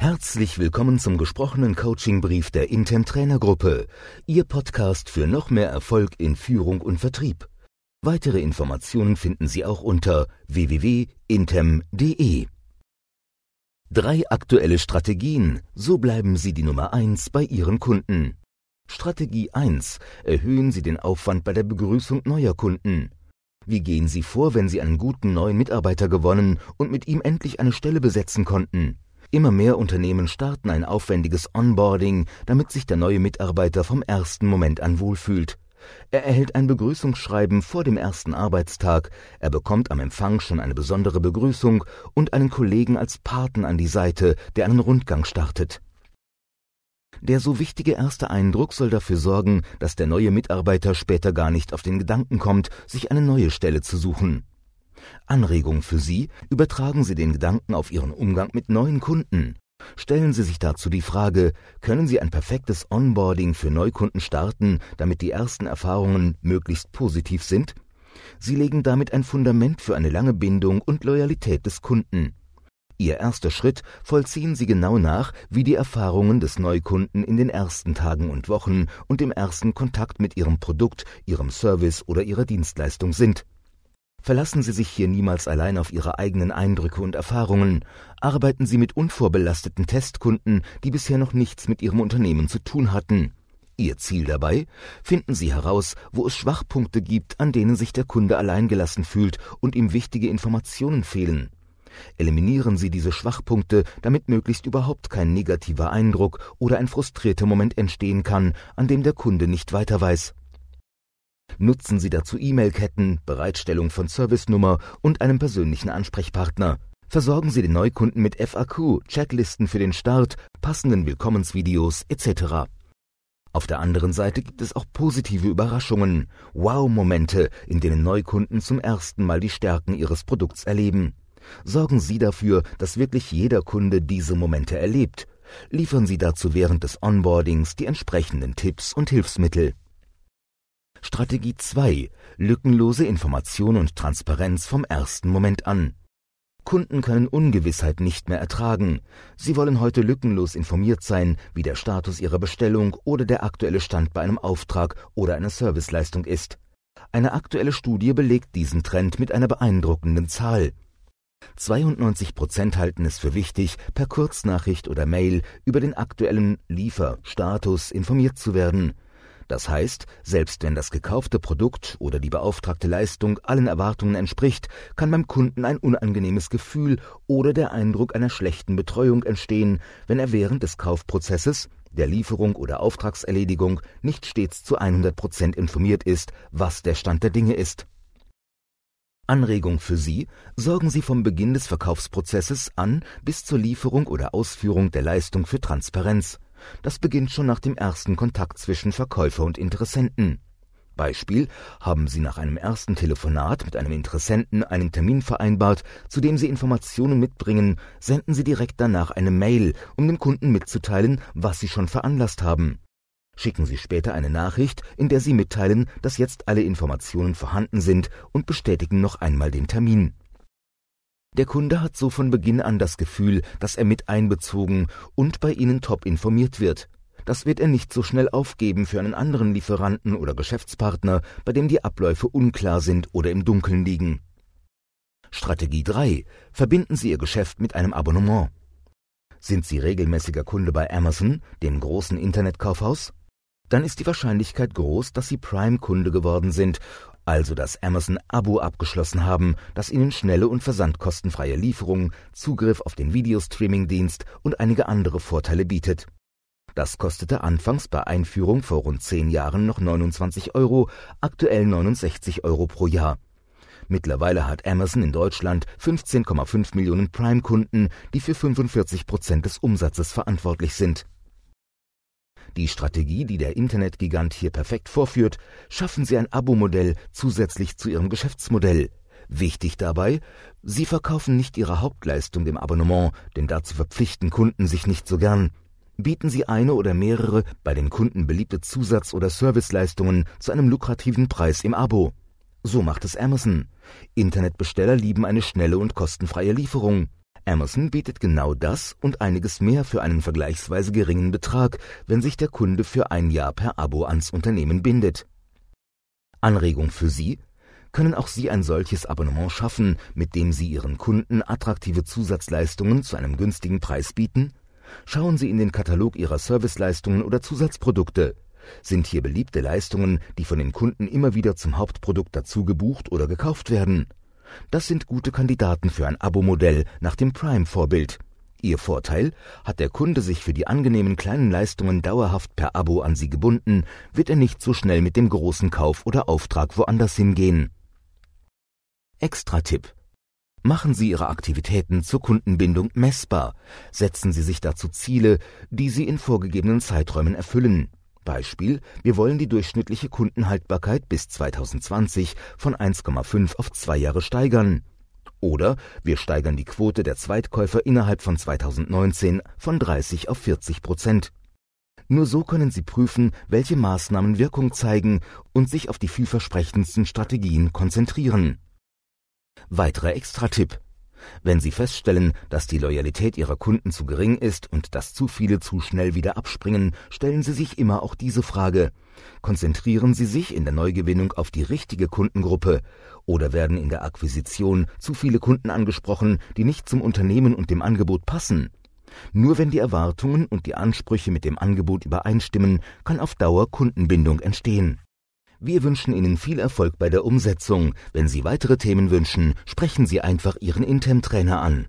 Herzlich willkommen zum gesprochenen Coachingbrief der Intem Trainergruppe, Ihr Podcast für noch mehr Erfolg in Führung und Vertrieb. Weitere Informationen finden Sie auch unter www.intem.de. Drei aktuelle Strategien, so bleiben Sie die Nummer eins bei Ihren Kunden. Strategie 1. Erhöhen Sie den Aufwand bei der Begrüßung neuer Kunden. Wie gehen Sie vor, wenn Sie einen guten neuen Mitarbeiter gewonnen und mit ihm endlich eine Stelle besetzen konnten? Immer mehr Unternehmen starten ein aufwendiges Onboarding, damit sich der neue Mitarbeiter vom ersten Moment an wohlfühlt. Er erhält ein Begrüßungsschreiben vor dem ersten Arbeitstag, er bekommt am Empfang schon eine besondere Begrüßung und einen Kollegen als Paten an die Seite, der einen Rundgang startet. Der so wichtige erste Eindruck soll dafür sorgen, dass der neue Mitarbeiter später gar nicht auf den Gedanken kommt, sich eine neue Stelle zu suchen. Anregung für Sie, übertragen Sie den Gedanken auf Ihren Umgang mit neuen Kunden. Stellen Sie sich dazu die Frage, können Sie ein perfektes Onboarding für Neukunden starten, damit die ersten Erfahrungen möglichst positiv sind? Sie legen damit ein Fundament für eine lange Bindung und Loyalität des Kunden. Ihr erster Schritt vollziehen Sie genau nach, wie die Erfahrungen des Neukunden in den ersten Tagen und Wochen und im ersten Kontakt mit Ihrem Produkt, Ihrem Service oder Ihrer Dienstleistung sind. Verlassen Sie sich hier niemals allein auf Ihre eigenen Eindrücke und Erfahrungen. Arbeiten Sie mit unvorbelasteten Testkunden, die bisher noch nichts mit Ihrem Unternehmen zu tun hatten. Ihr Ziel dabei? Finden Sie heraus, wo es Schwachpunkte gibt, an denen sich der Kunde alleingelassen fühlt und ihm wichtige Informationen fehlen. Eliminieren Sie diese Schwachpunkte, damit möglichst überhaupt kein negativer Eindruck oder ein frustrierter Moment entstehen kann, an dem der Kunde nicht weiter weiß. Nutzen Sie dazu E-Mail-Ketten, Bereitstellung von Servicenummer und einem persönlichen Ansprechpartner. Versorgen Sie den Neukunden mit FAQ, Checklisten für den Start, passenden Willkommensvideos etc. Auf der anderen Seite gibt es auch positive Überraschungen, Wow-Momente, in denen Neukunden zum ersten Mal die Stärken ihres Produkts erleben. Sorgen Sie dafür, dass wirklich jeder Kunde diese Momente erlebt. Liefern Sie dazu während des Onboardings die entsprechenden Tipps und Hilfsmittel. Strategie 2. Lückenlose Information und Transparenz vom ersten Moment an. Kunden können Ungewissheit nicht mehr ertragen. Sie wollen heute lückenlos informiert sein, wie der Status ihrer Bestellung oder der aktuelle Stand bei einem Auftrag oder einer Serviceleistung ist. Eine aktuelle Studie belegt diesen Trend mit einer beeindruckenden Zahl. 92 Prozent halten es für wichtig, per Kurznachricht oder Mail über den aktuellen Lieferstatus informiert zu werden. Das heißt, selbst wenn das gekaufte Produkt oder die beauftragte Leistung allen Erwartungen entspricht, kann beim Kunden ein unangenehmes Gefühl oder der Eindruck einer schlechten Betreuung entstehen, wenn er während des Kaufprozesses, der Lieferung oder Auftragserledigung nicht stets zu 100 Prozent informiert ist, was der Stand der Dinge ist. Anregung für Sie, sorgen Sie vom Beginn des Verkaufsprozesses an bis zur Lieferung oder Ausführung der Leistung für Transparenz. Das beginnt schon nach dem ersten Kontakt zwischen Verkäufer und Interessenten. Beispiel, haben Sie nach einem ersten Telefonat mit einem Interessenten einen Termin vereinbart, zu dem Sie Informationen mitbringen, senden Sie direkt danach eine Mail, um dem Kunden mitzuteilen, was Sie schon veranlasst haben. Schicken Sie später eine Nachricht, in der Sie mitteilen, dass jetzt alle Informationen vorhanden sind und bestätigen noch einmal den Termin. Der Kunde hat so von Beginn an das Gefühl, dass er mit einbezogen und bei Ihnen top informiert wird. Das wird er nicht so schnell aufgeben für einen anderen Lieferanten oder Geschäftspartner, bei dem die Abläufe unklar sind oder im Dunkeln liegen. Strategie 3. Verbinden Sie Ihr Geschäft mit einem Abonnement. Sind Sie regelmäßiger Kunde bei Amazon, dem großen Internetkaufhaus? Dann ist die Wahrscheinlichkeit groß, dass Sie Prime-Kunde geworden sind also das Amazon-Abo abgeschlossen haben, das Ihnen schnelle und versandkostenfreie Lieferungen, Zugriff auf den Videostreaming-Dienst und einige andere Vorteile bietet. Das kostete anfangs bei Einführung vor rund zehn Jahren noch 29 Euro, aktuell 69 Euro pro Jahr. Mittlerweile hat Amazon in Deutschland 15,5 Millionen Prime-Kunden, die für 45 Prozent des Umsatzes verantwortlich sind. Die Strategie, die der Internetgigant hier perfekt vorführt, schaffen Sie ein Abo-Modell zusätzlich zu Ihrem Geschäftsmodell. Wichtig dabei, Sie verkaufen nicht Ihre Hauptleistung im Abonnement, denn dazu verpflichten Kunden sich nicht so gern. Bieten Sie eine oder mehrere bei den Kunden beliebte Zusatz- oder Serviceleistungen zu einem lukrativen Preis im Abo. So macht es Amazon. Internetbesteller lieben eine schnelle und kostenfreie Lieferung. Amazon bietet genau das und einiges mehr für einen vergleichsweise geringen Betrag, wenn sich der Kunde für ein Jahr per Abo ans Unternehmen bindet. Anregung für Sie? Können auch Sie ein solches Abonnement schaffen, mit dem Sie Ihren Kunden attraktive Zusatzleistungen zu einem günstigen Preis bieten? Schauen Sie in den Katalog Ihrer Serviceleistungen oder Zusatzprodukte. Sind hier beliebte Leistungen, die von den Kunden immer wieder zum Hauptprodukt dazu gebucht oder gekauft werden? Das sind gute Kandidaten für ein Abo-Modell nach dem Prime-Vorbild. Ihr Vorteil, hat der Kunde sich für die angenehmen kleinen Leistungen dauerhaft per Abo an Sie gebunden, wird er nicht so schnell mit dem großen Kauf oder Auftrag woanders hingehen. Extra-Tipp. Machen Sie Ihre Aktivitäten zur Kundenbindung messbar. Setzen Sie sich dazu Ziele, die Sie in vorgegebenen Zeiträumen erfüllen. Beispiel, wir wollen die durchschnittliche Kundenhaltbarkeit bis 2020 von 1,5 auf zwei Jahre steigern. Oder wir steigern die Quote der Zweitkäufer innerhalb von 2019 von 30 auf 40 Prozent. Nur so können Sie prüfen, welche Maßnahmen Wirkung zeigen und sich auf die vielversprechendsten Strategien konzentrieren. Weiterer Extra-Tipp. Wenn Sie feststellen, dass die Loyalität Ihrer Kunden zu gering ist und dass zu viele zu schnell wieder abspringen, stellen Sie sich immer auch diese Frage. Konzentrieren Sie sich in der Neugewinnung auf die richtige Kundengruppe oder werden in der Akquisition zu viele Kunden angesprochen, die nicht zum Unternehmen und dem Angebot passen? Nur wenn die Erwartungen und die Ansprüche mit dem Angebot übereinstimmen, kann auf Dauer Kundenbindung entstehen. Wir wünschen Ihnen viel Erfolg bei der Umsetzung. Wenn Sie weitere Themen wünschen, sprechen Sie einfach Ihren Intem-Trainer an.